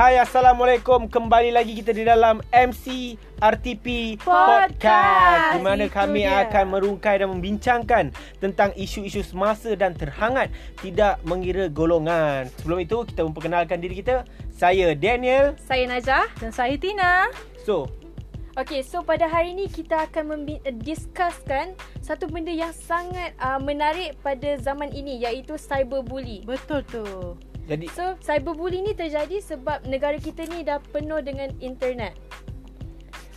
Hai Assalamualaikum Kembali lagi kita di dalam MC RTP Podcast, Podcast. Di mana Itu kami dia. akan merungkai dan membincangkan Tentang isu-isu semasa dan terhangat Tidak mengira golongan Sebelum itu kita memperkenalkan diri kita Saya Daniel Saya Najah Dan saya Tina. So Okay, so pada hari ni kita akan membi- uh, discusskan satu benda yang sangat uh, menarik pada zaman ini iaitu cyberbully. Betul tu. Jadi So, cyberbully ni terjadi sebab negara kita ni dah penuh dengan internet.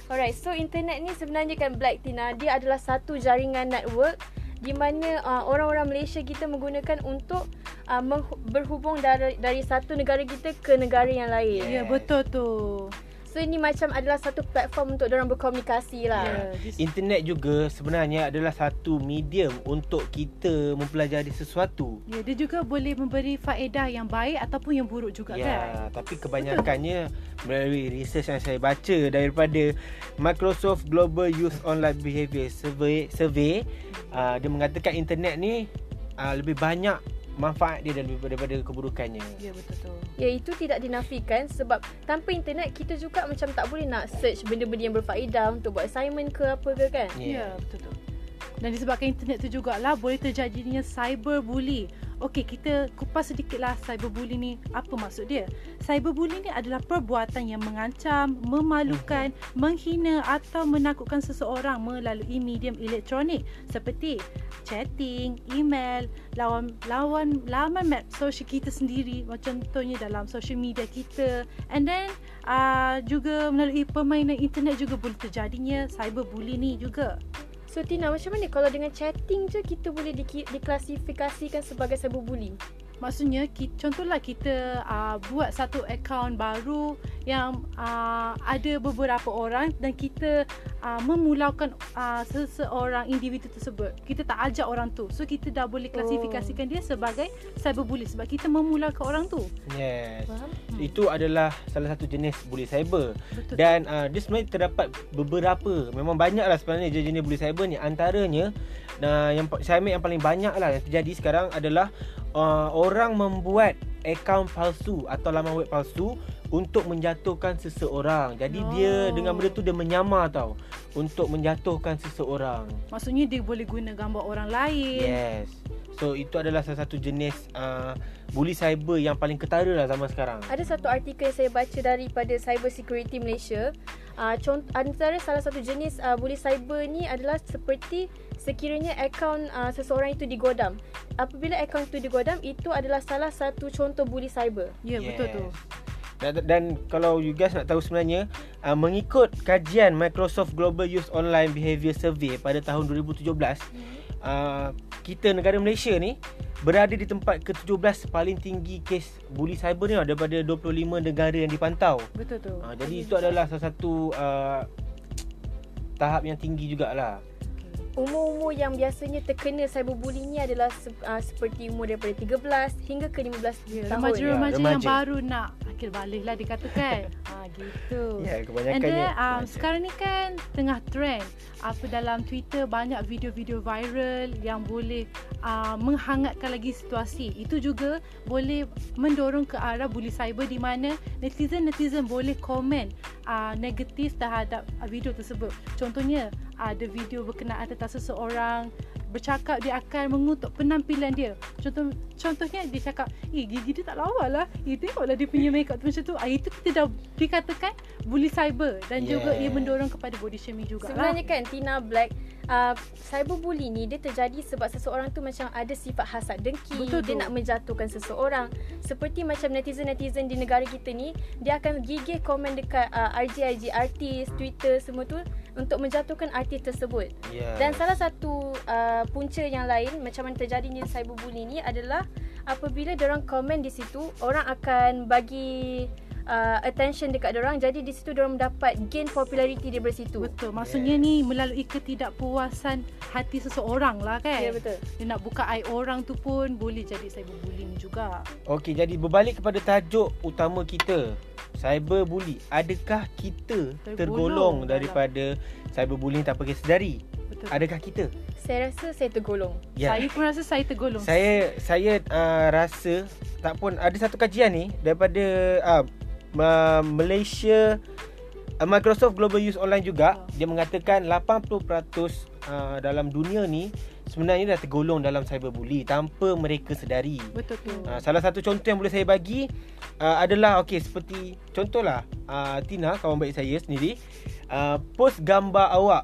Alright, so internet ni sebenarnya kan Black Tina, dia adalah satu jaringan network di mana uh, orang-orang Malaysia kita menggunakan untuk uh, menghu- berhubung dari, dari satu negara kita ke negara yang lain. Ya, yeah, betul tu. So ini macam adalah satu platform untuk orang berkomunikasi lah. Ya, dis- Internet juga sebenarnya adalah satu medium Untuk kita mempelajari sesuatu ya, dia juga boleh memberi faedah yang baik ataupun yang buruk juga kan. Ya, tapi kebanyakannya melalui research yang saya baca daripada Microsoft Global Youth Online Behavior Survey, survey uh, dia mengatakan internet ni uh, lebih banyak manfaat dia daripada, daripada keburukannya. Ya, betul tu. Ya itu tidak dinafikan sebab tanpa internet kita juga macam tak boleh nak search benda-benda yang berfaedah untuk buat assignment ke apa ke kan. Ya, yeah, betul tu. Dan disebabkan internet tu jugalah boleh terjadinya cyberbully. Okey, kita kupas sedikitlah cyberbully ni. Apa maksud dia? Cyberbully ni adalah perbuatan yang mengancam, memalukan, menghina atau menakutkan seseorang melalui medium elektronik seperti chatting, email, lawan lawan laman map social kita sendiri, macam contohnya dalam social media kita. And then uh, juga melalui permainan internet juga boleh terjadinya cyberbully ni juga. So Tina macam mana kalau dengan chatting je kita boleh di- diklasifikasikan sebagai cyberbully? Maksudnya ki- contohlah kita uh, buat satu akaun baru yang uh, ada beberapa orang dan kita uh, memulaukan uh, seseorang individu tersebut. Kita tak ajak orang tu. So kita dah boleh klasifikasikan dia sebagai cyberbully sebab kita memulaukan orang tu. Yes. Faham? Itu adalah salah satu jenis bully cyber. Betul. Dan uh, dia sebenarnya terdapat beberapa Memang banyak lah sebenarnya jenis bully cyber ni Antaranya uh, yang saya ambil yang paling banyak lah Yang terjadi sekarang adalah uh, Orang membuat akaun palsu Atau laman web palsu Untuk menjatuhkan seseorang Jadi oh. dia dengan benda tu dia menyamar tau Untuk menjatuhkan seseorang Maksudnya dia boleh guna gambar orang lain. Yes So itu adalah salah satu jenis uh, Bully cyber yang paling ketara lah zaman sekarang Ada satu artikel yang saya baca daripada Cyber Security Malaysia. Uh, contoh antara salah satu jenis uh, bully cyber ni adalah seperti sekiranya akaun uh, seseorang itu digodam. Apabila akaun itu digodam, itu adalah salah satu contoh bully cyber. Ya, betul tu. Dan, dan kalau you guys nak tahu sebenarnya uh, mengikut kajian Microsoft Global Youth Online Behavior Survey pada tahun 2017 uh, kita negara Malaysia ni berada di tempat ke-17 paling tinggi kes bully cyber ni lah daripada 25 negara yang dipantau. Betul tu. Uh, jadi itu adalah salah satu uh, tahap yang tinggi jugalah. Umur-umur yang biasanya terkena cyberbully ni adalah uh, seperti umur daripada 13 hingga ke 15 Ya, tahun. remaja-remaja Ya, yang remaja. baru nak akhir balik lah dikatakan. ha, gitu. Ya, And kebanyakannya. then um, sekarang ni kan tengah trend apa dalam Twitter banyak video-video viral yang boleh uh, menghangatkan lagi situasi. Itu juga boleh mendorong ke arah bully cyber di mana netizen-netizen boleh komen uh, negatif terhadap video tersebut. Contohnya ada video berkenaan tentang seseorang bercakap dia akan mengutuk penampilan dia. Contoh contohnya dia cakap, "Eh gigi dia tak lawa lah. Eh tengoklah dia punya makeup tu macam tu." Ah itu kita dah dikatakan bully cyber dan yeah. juga ia mendorong kepada body shaming juga Sebenarnya kan Tina Black uh, cyberbully ni dia terjadi sebab seseorang tu macam ada sifat hasad dengki, Betul dia tu. nak menjatuhkan seseorang. Seperti macam netizen-netizen di negara kita ni, dia akan gigih komen dekat uh, IG-IG artis, Twitter semua tu untuk menjatuhkan artis tersebut. Ya. Dan salah satu uh, punca yang lain macam mana terjadinya cyberbully ni adalah apabila orang komen di situ, orang akan bagi uh, attention dekat orang jadi di situ orang mendapat gain popularity daripada situ. Betul. Maksudnya ni melalui ketidakpuasan hati seseorang lah kan. Ya betul. Dia nak buka aib orang tu pun boleh jadi cyberbullying juga. Okey, jadi berbalik kepada tajuk utama kita. Cyberbully. Adakah kita Tergolong tergolong dalam- daripada cyberbullying tanpa kita sedari? Betul. Adakah kita? Saya rasa saya tergolong. Ya. Saya pun rasa saya tergolong. Saya saya uh, rasa tak pun ada satu kajian ni daripada uh, uh, Malaysia uh, Microsoft Global Use Online juga dia mengatakan 80% uh, dalam dunia ni sebenarnya dah tergolong dalam cyberbully tanpa mereka sedari. Betul tu. Uh, salah satu contoh yang boleh saya bagi uh, adalah okey seperti contohlah uh, Tina kawan baik saya sendiri uh, post gambar awak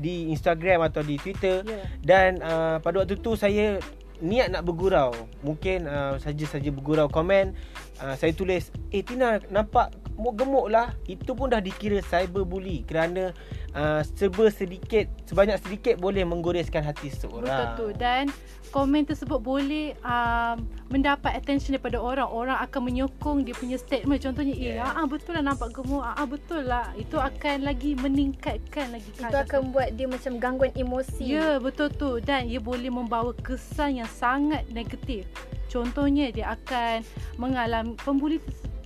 di Instagram atau di Twitter Ya. dan uh, pada waktu tu saya niat nak bergurau. Mungkin uh, saja-saja bergurau komen uh, saya tulis eh Tina nampak gemuk-gemuk lah. Itu pun dah dikira cyberbully kerana uh, serba sedikit sebanyak sedikit boleh menggoreskan hati Betul seseorang. tu dan komen tersebut boleh um, mendapat attention daripada orang. Orang akan menyokong dia punya statement. Contohnya, eh, Yeah. ah, ah, betul lah nampak gemuk. Ah, ah, betul lah. Itu akan lagi meningkatkan lagi Itu akan buat dia macam gangguan emosi. Ya, betul tu. Dan ia boleh membawa kesan yang sangat negatif. Contohnya, dia akan mengalami pembuli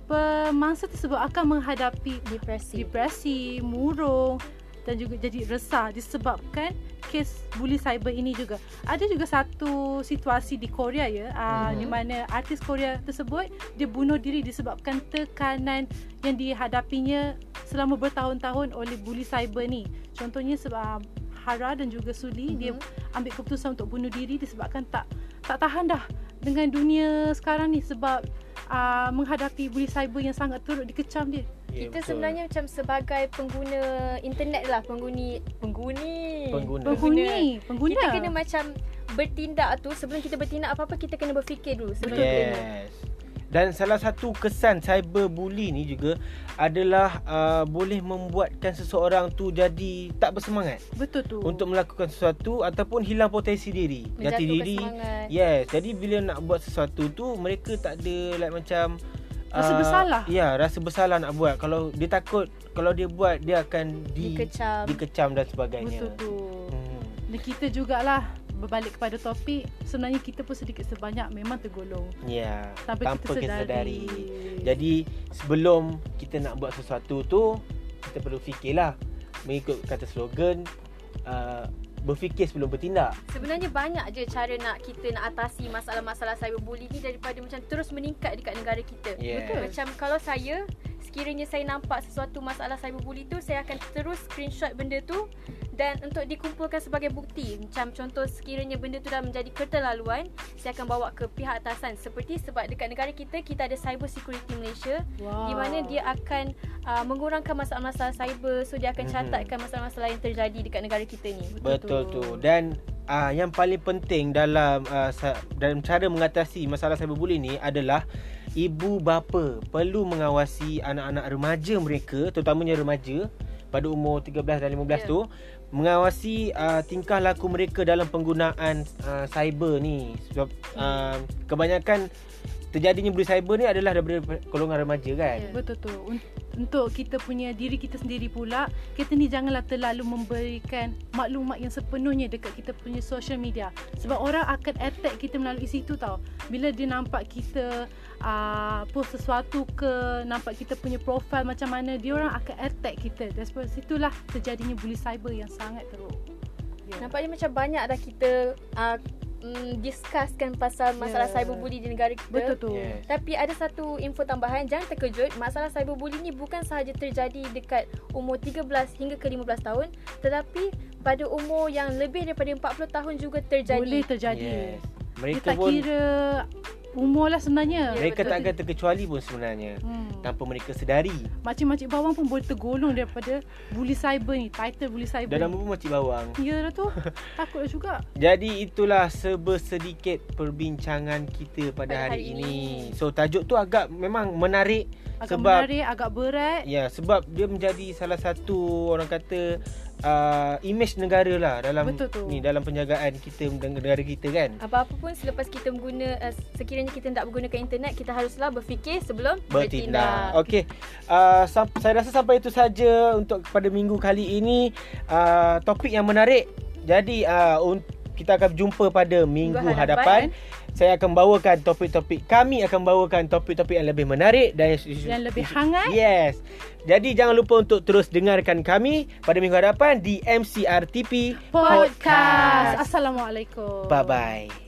pemangsa tersebut akan menghadapi Depresi. depresi, murung dan juga jadi resah disebabkan kes bully cyber ini juga. Ada juga satu situasi di Korea ya, uh, Mhm. di mana artis Korea tersebut dia bunuh diri disebabkan tekanan yang dihadapinya selama bertahun-tahun oleh bully cyber ni. Contohnya sebab Hara dan juga Suli Mhm. dia ambil keputusan untuk bunuh diri disebabkan tak tak tahan dah dengan dunia sekarang ni sebab uh, menghadapi bully cyber yang sangat teruk dikecam dia. Ya, Kita betul. sebenarnya macam sebagai pengguna internet lah, pengguni pengguni. Pengguna. Penghuni, pengguna. Kita kena macam bertindak tu sebelum kita bertindak apa-apa kita kena berfikir dulu sebelum kita kena. Dan salah satu kesan cyberbully ni juga adalah uh, boleh membuatkan seseorang tu jadi tak bersemangat Betul tu. untuk melakukan sesuatu ataupun hilang potensi diri, jati diri. semangat. Yes, jadi bila nak buat sesuatu tu mereka tak ada like macam Rasa uh, bersalah. Ya, rasa bersalah nak buat. Kalau dia takut kalau dia buat dia akan di, Dikecam. dikecam dan sebagainya. Betul tu. Hmm. Dan kita jugalah berbalik kepada topik sebenarnya kita pun sedikit sebanyak memang tergolong Ya, tanpa, tanpa kita kita sedari. sedari. Jadi sebelum kita nak buat sesuatu tu kita perlu fikirlah mengikut kata slogan uh, berfikir sebelum bertindak. Sebenarnya banyak je cara nak kita nak atasi masalah-masalah cyberbully ni daripada macam terus meningkat dekat negara kita. Yes. Betul. Macam kalau saya sekiranya saya nampak sesuatu masalah cyberbully tu saya akan terus screenshot benda tu dan untuk dikumpulkan sebagai bukti. Macam contoh sekiranya benda tu dah menjadi keterlaluan, saya akan bawa ke pihak atasan. Seperti sebab dekat negara kita kita ada Cyber Security Malaysia Wow. di mana dia akan uh, mengurangkan masalah-masalah cyber so dia akan Mhm. catatkan masalah-masalah yang terjadi dekat negara kita ni. Betul tu. Dan uh, yang paling penting dalam uh, sa- dalam cara mengatasi masalah cyberbullying ni adalah ibu bapa perlu mengawasi anak-anak remaja mereka, terutamanya remaja pada umur 13 dan 15 Ya. tu mengawasi uh, tingkah laku mereka dalam penggunaan uh, cyber ni sebab uh, kebanyakan terjadinya bully cyber ni adalah daripada golongan remaja kan. Ya. Betul tu. Un- Untuk kita punya diri kita sendiri pula, kita ni janganlah terlalu memberikan maklumat yang sepenuhnya dekat kita punya social media. Sebab orang akan attack kita melalui situ tau. Bila dia nampak kita uh, post sesuatu ke, nampak kita punya profile macam mana, dia orang akan attack kita. Dan sebab situlah terjadinya bully cyber yang sangat teruk. Ya. Nampaknya macam banyak dah kita uh, mm, discusskan pasal masalah Ya. cyberbully di negara kita. Betul tu. Yes. Tapi ada satu info tambahan, jangan terkejut, masalah cyberbully ni bukan sahaja terjadi dekat umur 13 hingga ke 15 tahun, tetapi pada umur yang lebih daripada 40 tahun juga terjadi. Boleh terjadi. Yes. Dia Mereka tak pun kira umur lah sebenarnya. Ya, mereka betul. tak akan terkecuali pun sebenarnya Hmm. tanpa mereka sedari. Makcik-makcik bawang pun boleh tergolong daripada bully cyber ni. Title bully cyber Dan nama pun macam bawang. Ya lah tu. Takutlah juga. Jadi itulah sebersedikit perbincangan kita pada, Pada hari, hari ini. ini. So tajuk tu agak memang menarik Agak sebab menarik, agak berat. ya sebab dia menjadi salah satu orang kata uh, image negara lah dalam ni dalam penjagaan kita negara kita kan. Apa-apa pun selepas kita mengguna uh, sekiranya kita tak menggunakan internet, kita haruslah berfikir sebelum bertindak. Okey. Uh, sam- saya rasa sampai itu saja untuk pada minggu kali ini uh, topik yang menarik. Jadi uh, un- kita akan jumpa pada minggu, Minggu hadapan. hadapan. Saya akan bawakan topik-topik kami akan bawakan topik-topik yang lebih menarik dan Yang lebih hangat. Yes. Jadi jangan lupa untuk terus dengarkan kami pada minggu hadapan di MCRTP Podcast. Assalamualaikum. Bye bye.